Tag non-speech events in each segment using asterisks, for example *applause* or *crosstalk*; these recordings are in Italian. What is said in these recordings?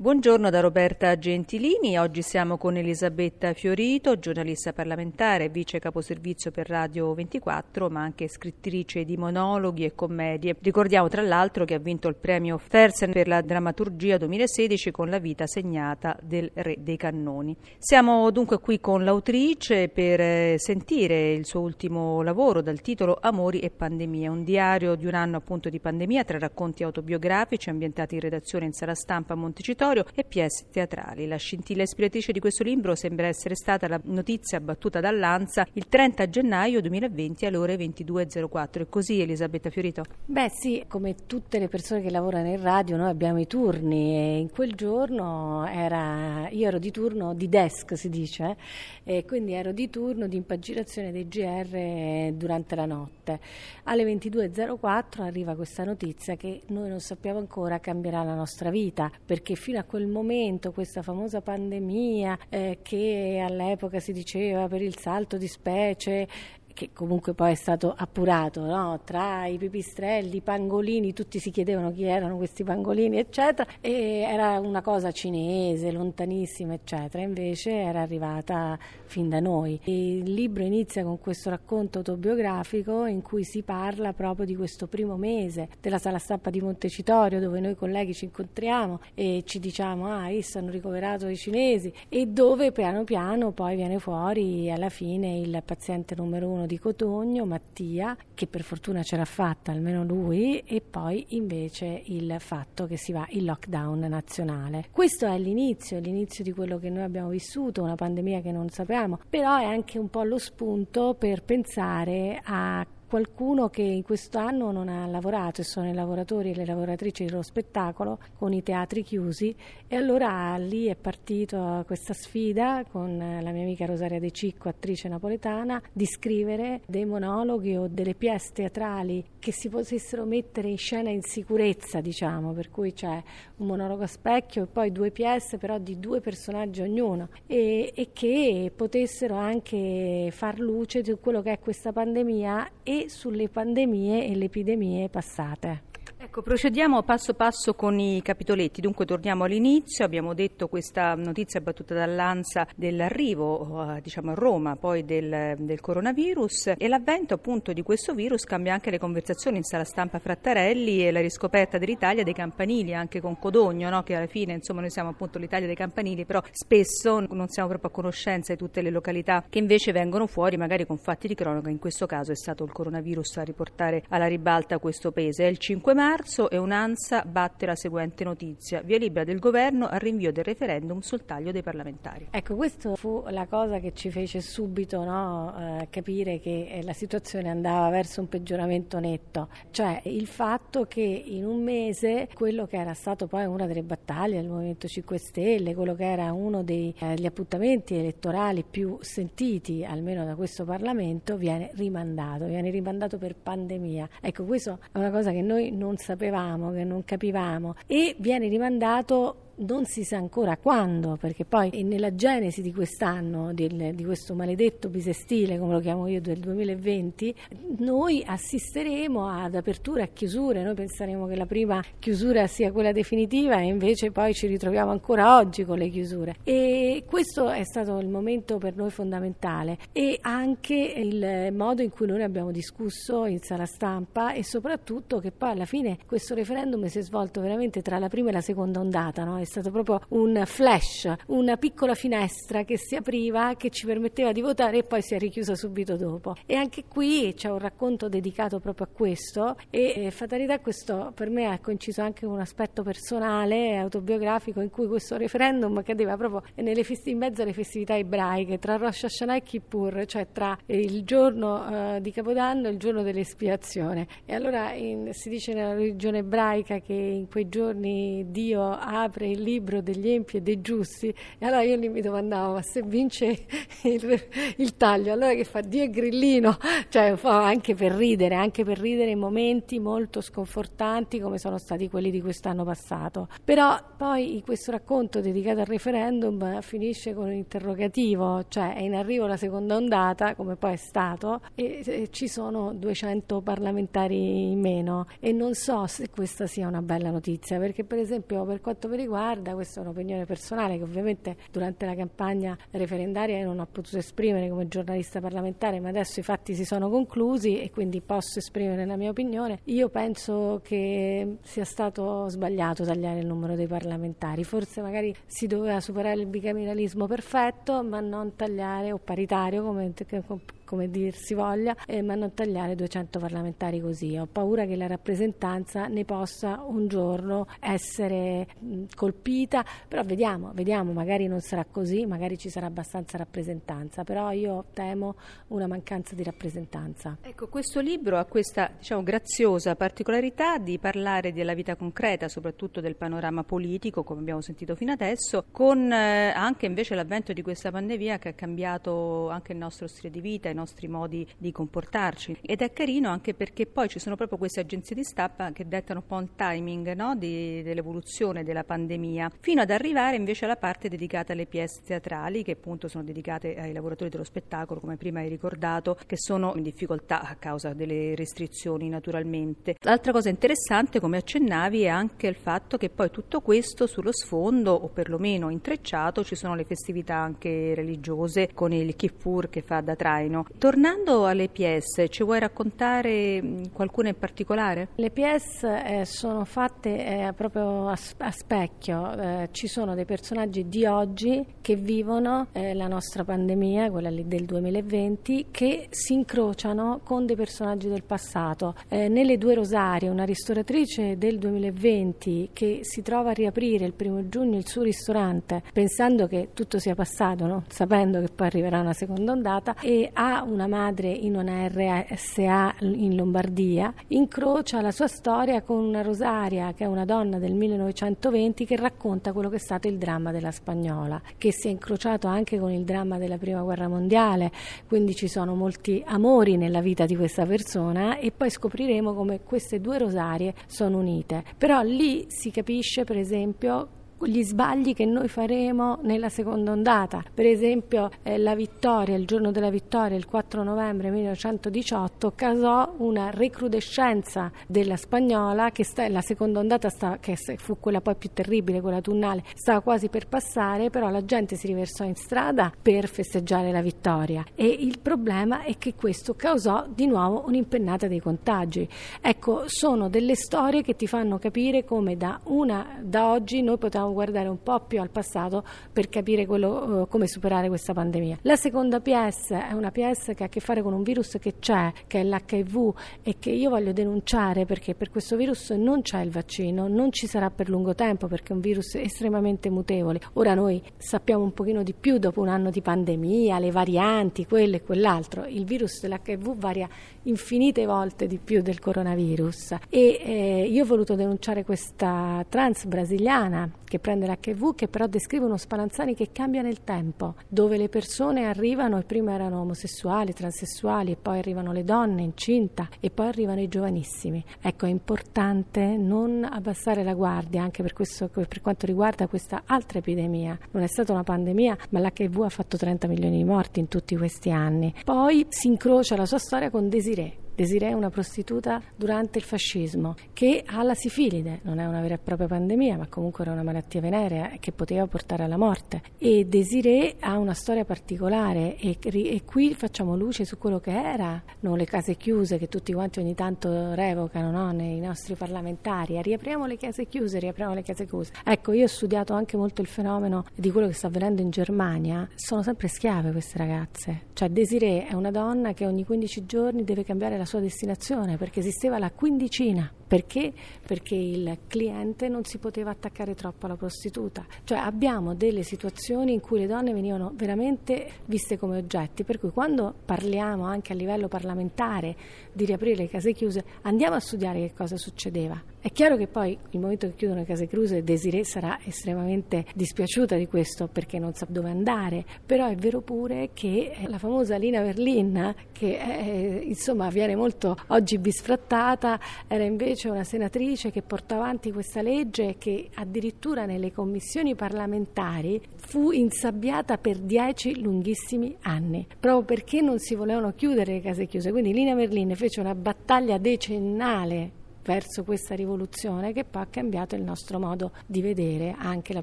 Buongiorno da Roberta Gentilini, oggi siamo con Elisabetta Fiorito, giornalista parlamentare, vice caposervizio per Radio 24, ma anche scrittrice di monologhi e commedie. Ricordiamo tra l'altro che ha vinto il premio Fersen per la drammaturgia 2016 con La vita segnata del Re dei Cannoni. Siamo dunque qui con l'autrice per eh, sentire il suo ultimo lavoro dal titolo Amori e pandemia, un diario di un anno appunto di pandemia, tra racconti autobiografici ambientati in redazione in sala stampa a Montecitorio e pièce teatrali. La scintilla ispiratrice di questo libro sembra essere stata la notizia battuta dall'Ansa il 30 gennaio 2020 alle ore 22.04. È così Elisabetta Fiorito? Beh sì, come tutte le persone che lavorano in radio noi abbiamo i turni e in quel giorno era, io ero di turno di desk si dice, eh, e quindi ero di turno di impaginazione dei GR durante la notte. Alle 22.04 arriva questa notizia che noi non sappiamo ancora cambierà la nostra vita perché fino a quel momento, questa famosa pandemia eh, che all'epoca si diceva per il salto di specie che comunque poi è stato appurato, no? tra i pipistrelli, i pangolini, tutti si chiedevano chi erano questi pangolini, eccetera, e era una cosa cinese, lontanissima, eccetera, invece era arrivata fin da noi. Il libro inizia con questo racconto autobiografico in cui si parla proprio di questo primo mese della sala stampa di Montecitorio, dove noi colleghi ci incontriamo e ci diciamo, ah, essi hanno ricoverato i cinesi, e dove piano piano poi viene fuori alla fine il paziente numero uno di Cotogno, Mattia, che per fortuna ce l'ha fatta, almeno lui, e poi invece il fatto che si va in lockdown nazionale. Questo è l'inizio, l'inizio di quello che noi abbiamo vissuto, una pandemia che non sapevamo, però è anche un po' lo spunto per pensare a qualcuno che in questo anno non ha lavorato e sono i lavoratori e le lavoratrici dello spettacolo con i teatri chiusi e allora lì è partita questa sfida con la mia amica Rosaria De Cicco, attrice napoletana, di scrivere dei monologhi o delle pièce teatrali che si potessero mettere in scena in sicurezza, diciamo, per cui c'è un monologo a specchio e poi due pièce però di due personaggi ognuno e, e che potessero anche far luce su quello che è questa pandemia e sulle pandemie e le epidemie passate. Ecco, procediamo passo passo con i capitoletti. Dunque torniamo all'inizio, abbiamo detto questa notizia battuta dall'ANSA dell'arrivo eh, diciamo, a Roma poi del, del, coronavirus e l'avvento appunto di questo virus cambia anche le conversazioni in sala stampa Frattarelli e la riscoperta dell'Italia dei campanili anche con Codogno, no? che alla fine insomma noi siamo appunto l'Italia dei campanili, però spesso non siamo proprio a conoscenza di tutte le località che invece vengono fuori magari con fatti di cronaca, in questo caso è stato il coronavirus a riportare alla ribalta questo paese. È il 5 marzo marzo e un'ANSA batte la seguente notizia. Via libera del governo al rinvio del referendum sul taglio dei parlamentari. Ecco, questa fu la cosa che ci fece subito no, eh, capire che eh, la situazione andava verso un peggioramento netto. Cioè il fatto che in un mese quello che era stato poi una delle battaglie del Movimento 5 Stelle, quello che era uno degli eh, appuntamenti elettorali più sentiti, almeno da questo Parlamento, viene rimandato, viene rimandato per pandemia. Ecco, questo è una cosa che noi non sapevamo, che non capivamo e viene rimandato non si sa ancora quando, perché poi nella genesi di quest'anno, del, di questo maledetto bisestile, come lo chiamo io, del 2020, noi assisteremo ad aperture e a chiusure, noi penseremo che la prima chiusura sia quella definitiva e invece poi ci ritroviamo ancora oggi con le chiusure. E questo è stato il momento per noi fondamentale e anche il modo in cui noi abbiamo discusso in sala stampa e soprattutto che poi alla fine questo referendum si è svolto veramente tra la prima e la seconda ondata, no? Stato proprio un flash, una piccola finestra che si apriva che ci permetteva di votare e poi si è richiusa subito dopo. E anche qui c'è un racconto dedicato proprio a questo e eh, fatalità questo per me ha coinciso anche un aspetto personale, autobiografico in cui questo referendum cadeva proprio fest- in mezzo alle festività ebraiche tra Rosh Hashanah e Kippur, cioè tra il giorno uh, di Capodanno e il giorno dell'espiazione. E allora in, si dice nella religione ebraica che in quei giorni Dio apre il libro degli empi e dei giusti e allora io lì mi domandavo ma se vince *laughs* il, il taglio allora che fa? Dio e Grillino cioè anche per ridere anche per ridere in momenti molto sconfortanti come sono stati quelli di quest'anno passato. Però poi questo racconto dedicato al referendum finisce con un interrogativo cioè è in arrivo la seconda ondata come poi è stato e, e ci sono 200 parlamentari in meno. E non so se questa sia una bella notizia perché per esempio per quanto mi riguarda questa è un'opinione personale che ovviamente durante la campagna referendaria non ho potuto esprimere come giornalista parlamentare, ma adesso i fatti si sono conclusi e quindi posso esprimere la mia opinione. Io penso che sia stato sbagliato tagliare il numero dei parlamentari, forse magari si doveva superare il bicameralismo perfetto, ma non tagliare o paritario come come dir si voglia, eh, ma non tagliare 200 parlamentari così. Ho paura che la rappresentanza ne possa un giorno essere mh, colpita, però vediamo, vediamo, magari non sarà così, magari ci sarà abbastanza rappresentanza, però io temo una mancanza di rappresentanza. Ecco, questo libro ha questa diciamo, graziosa particolarità di parlare della vita concreta, soprattutto del panorama politico, come abbiamo sentito fino adesso, con eh, anche invece l'avvento di questa pandemia che ha cambiato anche il nostro stile di vita, i nostri modi di comportarci. Ed è carino anche perché poi ci sono proprio queste agenzie di stampa che dettano un po' il timing no? di, dell'evoluzione della pandemia, fino ad arrivare invece alla parte dedicata alle pièce teatrali, che appunto sono dedicate ai lavoratori dello spettacolo, come prima hai ricordato, che sono in difficoltà a causa delle restrizioni naturalmente. L'altra cosa interessante, come accennavi, è anche il fatto che poi tutto questo sullo sfondo, o perlomeno intrecciato, ci sono le festività anche religiose con il Kippur che fa da traino. Tornando alle pièce, ci vuoi raccontare mm, qualcuna in particolare? Le pièce eh, sono fatte eh, proprio a, a specchio, eh, ci sono dei personaggi di oggi che vivono eh, la nostra pandemia, quella del 2020, che si incrociano con dei personaggi del passato. Eh, nelle due Rosarie, una ristoratrice del 2020 che si trova a riaprire il primo giugno il suo ristorante pensando che tutto sia passato, no? sapendo che poi arriverà una seconda ondata, e ha una madre in una RSA in Lombardia, incrocia la sua storia con una Rosaria, che è una donna del 1920 che racconta quello che è stato il dramma della spagnola, che si è incrociato anche con il dramma della prima guerra mondiale, quindi ci sono molti amori nella vita di questa persona e poi scopriremo come queste due rosarie sono unite. Però lì si capisce, per esempio, gli sbagli che noi faremo nella seconda ondata. Per esempio eh, la vittoria, il giorno della vittoria, il 4 novembre 1918, causò una recrudescenza della spagnola che sta, la seconda ondata sta, che fu quella poi più terribile, quella tunnale, stava quasi per passare, però la gente si riversò in strada per festeggiare la vittoria e il problema è che questo causò di nuovo un'impennata dei contagi. Ecco, sono delle storie che ti fanno capire come da, una, da oggi noi potevamo guardare un po' più al passato per capire quello, uh, come superare questa pandemia. La seconda PS è una PS che ha a che fare con un virus che c'è, che è l'HIV e che io voglio denunciare perché per questo virus non c'è il vaccino, non ci sarà per lungo tempo perché è un virus estremamente mutevole. Ora noi sappiamo un pochino di più dopo un anno di pandemia, le varianti, quello e quell'altro. Il virus dell'HIV varia infinite volte di più del coronavirus e eh, io ho voluto denunciare questa trans brasiliana che prende l'HIV che però descrive uno Spallanzani che cambia nel tempo, dove le persone arrivano e prima erano omosessuali, transessuali e poi arrivano le donne incinta e poi arrivano i giovanissimi. Ecco, è importante non abbassare la guardia anche per, questo, per quanto riguarda questa altra epidemia. Non è stata una pandemia, ma l'HIV ha fatto 30 milioni di morti in tutti questi anni. Poi si incrocia la sua storia con Desiree Desiree è una prostituta durante il fascismo che ha la sifilide, non è una vera e propria pandemia, ma comunque era una malattia venerea che poteva portare alla morte. E Desiree ha una storia particolare e, e qui facciamo luce su quello che era, non le case chiuse che tutti quanti ogni tanto revocano no? nei nostri parlamentari. Riapriamo le case chiuse, riapriamo le case chiuse. Ecco, io ho studiato anche molto il fenomeno di quello che sta avvenendo in Germania. Sono sempre schiave queste ragazze. Cioè Desiree è una donna che ogni 15 giorni deve cambiare la destinazione perché esisteva la quindicina Perché? Perché il cliente non si poteva attaccare troppo alla prostituta. Cioè abbiamo delle situazioni in cui le donne venivano veramente viste come oggetti, per cui quando parliamo anche a livello parlamentare di riaprire le case chiuse, andiamo a studiare che cosa succedeva. È chiaro che poi il momento che chiudono le case chiuse Desiree sarà estremamente dispiaciuta di questo perché non sa dove andare, però è vero pure che la famosa Lina Verlin, che è, insomma viene molto oggi bisfrattata, era invece una senatrice che portò avanti questa legge che addirittura nelle commissioni parlamentari fu insabbiata per dieci lunghissimi anni, proprio perché non si volevano chiudere le case chiuse. Quindi Lina Verlin fece una battaglia decennale verso questa rivoluzione che poi ha cambiato il nostro modo di vedere anche la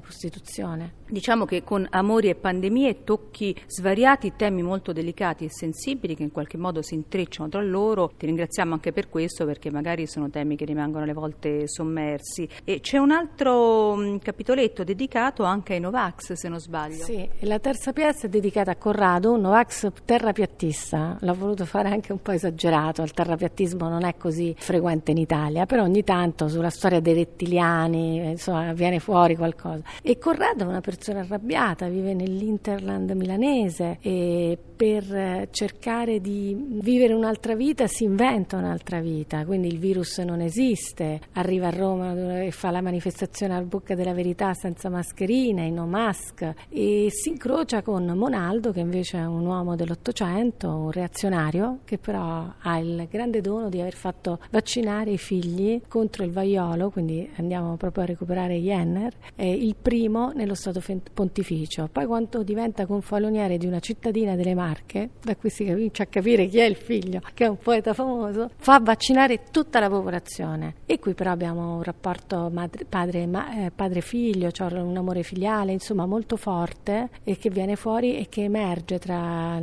prostituzione. Diciamo che con Amori e Pandemie tocchi svariati temi molto delicati e sensibili che in qualche modo si intrecciano tra loro. Ti ringraziamo anche per questo perché magari sono temi che rimangono alle volte sommersi. E c'è un altro mm, capitoletto dedicato anche ai Novax, se non sbaglio. Sì, la terza piazza è dedicata a Corrado, un Novax terrapiattista. L'ho voluto fare anche un po' esagerato, il terrapiattismo non è così frequente in Italia, però ogni tanto sulla storia dei rettiliani, insomma, viene fuori qualcosa. E Corrado è una persona persona arrabbiata, vive nell'Interland milanese e per cercare di vivere un'altra vita si inventa un'altra vita, quindi il virus non esiste, arriva a Roma e fa la manifestazione al Bocca della Verità senza mascherina, in no mask e si incrocia con Monaldo che invece è un uomo dell'Ottocento, un reazionario che però ha il grande dono di aver fatto vaccinare i figli contro il vaiolo, quindi andiamo proprio a recuperare Jenner, il primo nello Stato pontificio. Poi quando diventa confaloniere di una cittadina delle Marche, da qui si comincia a capire chi è il figlio, che è un poeta famoso, fa vaccinare tutta la popolazione. E qui però abbiamo un rapporto madre, padre, ma, eh, padre-figlio, cioè un amore filiale, insomma molto forte e che viene fuori e che emerge tra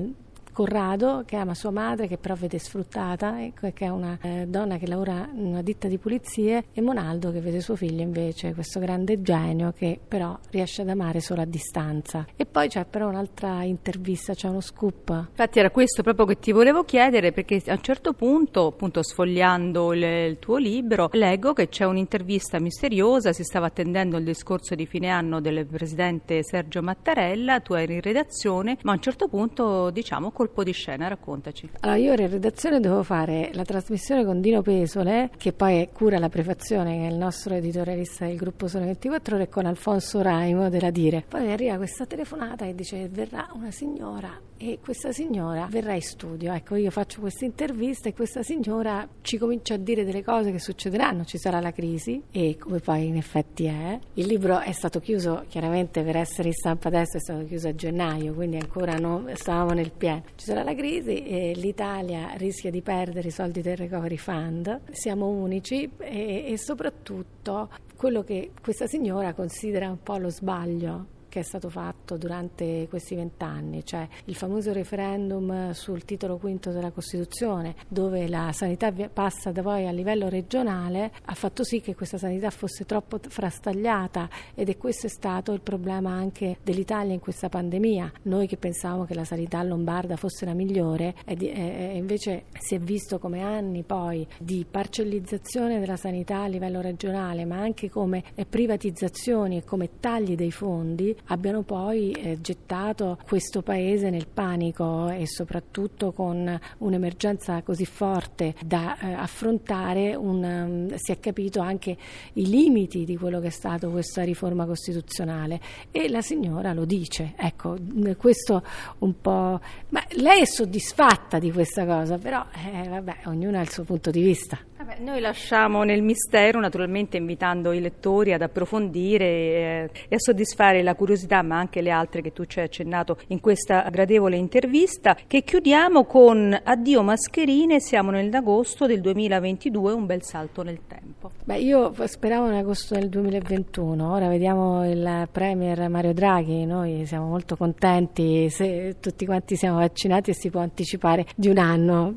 Corrado che ama sua madre che però vede sfruttata, ecco, che è una eh, donna che lavora in una ditta di pulizie e Monaldo che vede suo figlio invece questo grande genio che però riesce ad amare solo a distanza. E poi c'è però un'altra intervista, c'è uno scoop. Infatti era questo proprio che ti volevo chiedere perché a un certo punto, appunto sfogliando il, il tuo libro, leggo che c'è un'intervista misteriosa, si stava attendendo il discorso di fine anno del presidente Sergio Mattarella, tu eri in redazione, ma a un certo punto diciamo colpo di scena, raccontaci. Allora, io ero in redazione dovevo fare la trasmissione con Dino Pesole, che poi cura la prefazione, che è il nostro editorialista del gruppo Sole 24 Ore, con Alfonso Raimo della Dire. Poi arriva questa telefonata e dice verrà una signora e questa signora verrà in studio. Ecco, io faccio questa intervista e questa signora ci comincia a dire delle cose che succederanno, ci sarà la crisi e come poi in effetti è. Il libro è stato chiuso chiaramente per essere in stampa adesso, è stato chiuso a gennaio, quindi ancora non stavamo nel pieno. Ci sarà la crisi e l'Italia rischia di perdere i soldi del Recovery Fund, siamo unici e, e soprattutto quello che questa signora considera un po' lo sbaglio che è stato fatto durante questi vent'anni, cioè il famoso referendum sul titolo quinto della Costituzione, dove la sanità passa da poi a livello regionale, ha fatto sì che questa sanità fosse troppo frastagliata ed è questo è stato il problema anche dell'Italia in questa pandemia. Noi che pensavamo che la sanità lombarda fosse la migliore, invece si è visto come anni poi di parcellizzazione della sanità a livello regionale, ma anche come privatizzazioni e come tagli dei fondi abbiano poi eh, gettato questo paese nel panico e soprattutto con un'emergenza così forte da eh, affrontare un, um, si è capito anche i limiti di quello che è stato questa riforma costituzionale e la signora lo dice, ecco, questo un po'... Ma lei è soddisfatta di questa cosa, però eh, vabbè, ognuno ha il suo punto di vista. Vabbè, noi lasciamo nel mistero, naturalmente invitando i lettori ad approfondire eh, e a soddisfare la curiosità, ma anche le altre che tu ci hai accennato in questa gradevole intervista, che chiudiamo con Addio mascherine, siamo nell'agosto del 2022, un bel salto nel tempo. Beh, io speravo in agosto del 2021, ora vediamo il Premier Mario Draghi, noi siamo molto contenti se tutti quanti siamo vaccinati e si può anticipare di un anno,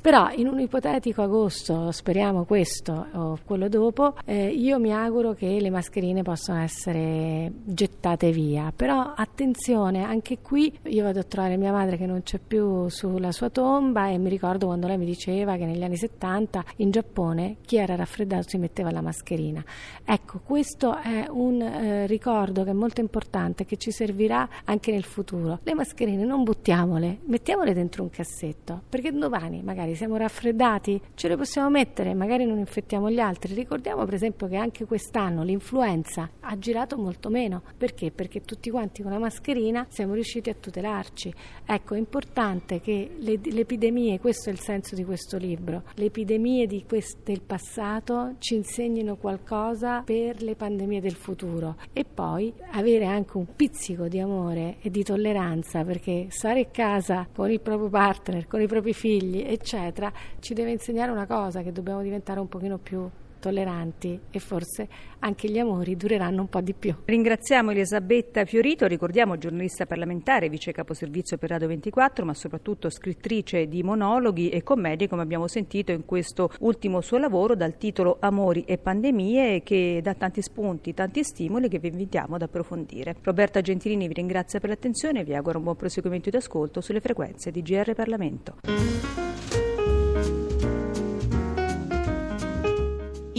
però in un ipotetico agosto, speriamo questo o quello dopo, eh, io mi auguro che le mascherine possano essere gettate via, però attenzione, anche qui io vado a trovare mia madre che non c'è più sulla sua tomba e mi ricordo quando lei mi diceva che negli anni 70 in Giappone chi era raffreddato si metteva la mascherina. Ecco, questo è un eh, ricordo che è molto importante, che ci servirà anche nel futuro. Le mascherine non buttiamole, mettiamole dentro un cassetto, perché domani magari siamo raffreddati, ce le possiamo mettere, magari non infettiamo gli altri. Ricordiamo per esempio che anche quest'anno l'influenza ha girato molto meno. Perché? Perché tutti quanti con la mascherina siamo riusciti a tutelarci. Ecco, è importante che le, le epidemie, questo è il senso di questo libro, le epidemie quest, del passato ci insegnino qualcosa per le pandemie del futuro e poi avere anche un pizzico di amore e di tolleranza perché stare a casa con il proprio partner, con i propri figli, eccetera, ci deve insegnare una cosa che dobbiamo diventare un pochino più tolleranti e forse anche gli amori dureranno un po' di più. Ringraziamo Elisabetta Fiorito, ricordiamo giornalista parlamentare, vice caposervizio per Radio 24, ma soprattutto scrittrice di monologhi e commedie, come abbiamo sentito in questo ultimo suo lavoro dal titolo Amori e pandemie che dà tanti spunti, tanti stimoli che vi invitiamo ad approfondire. Roberta Gentilini vi ringrazia per l'attenzione e vi auguro un buon proseguimento di ascolto sulle frequenze di GR Parlamento.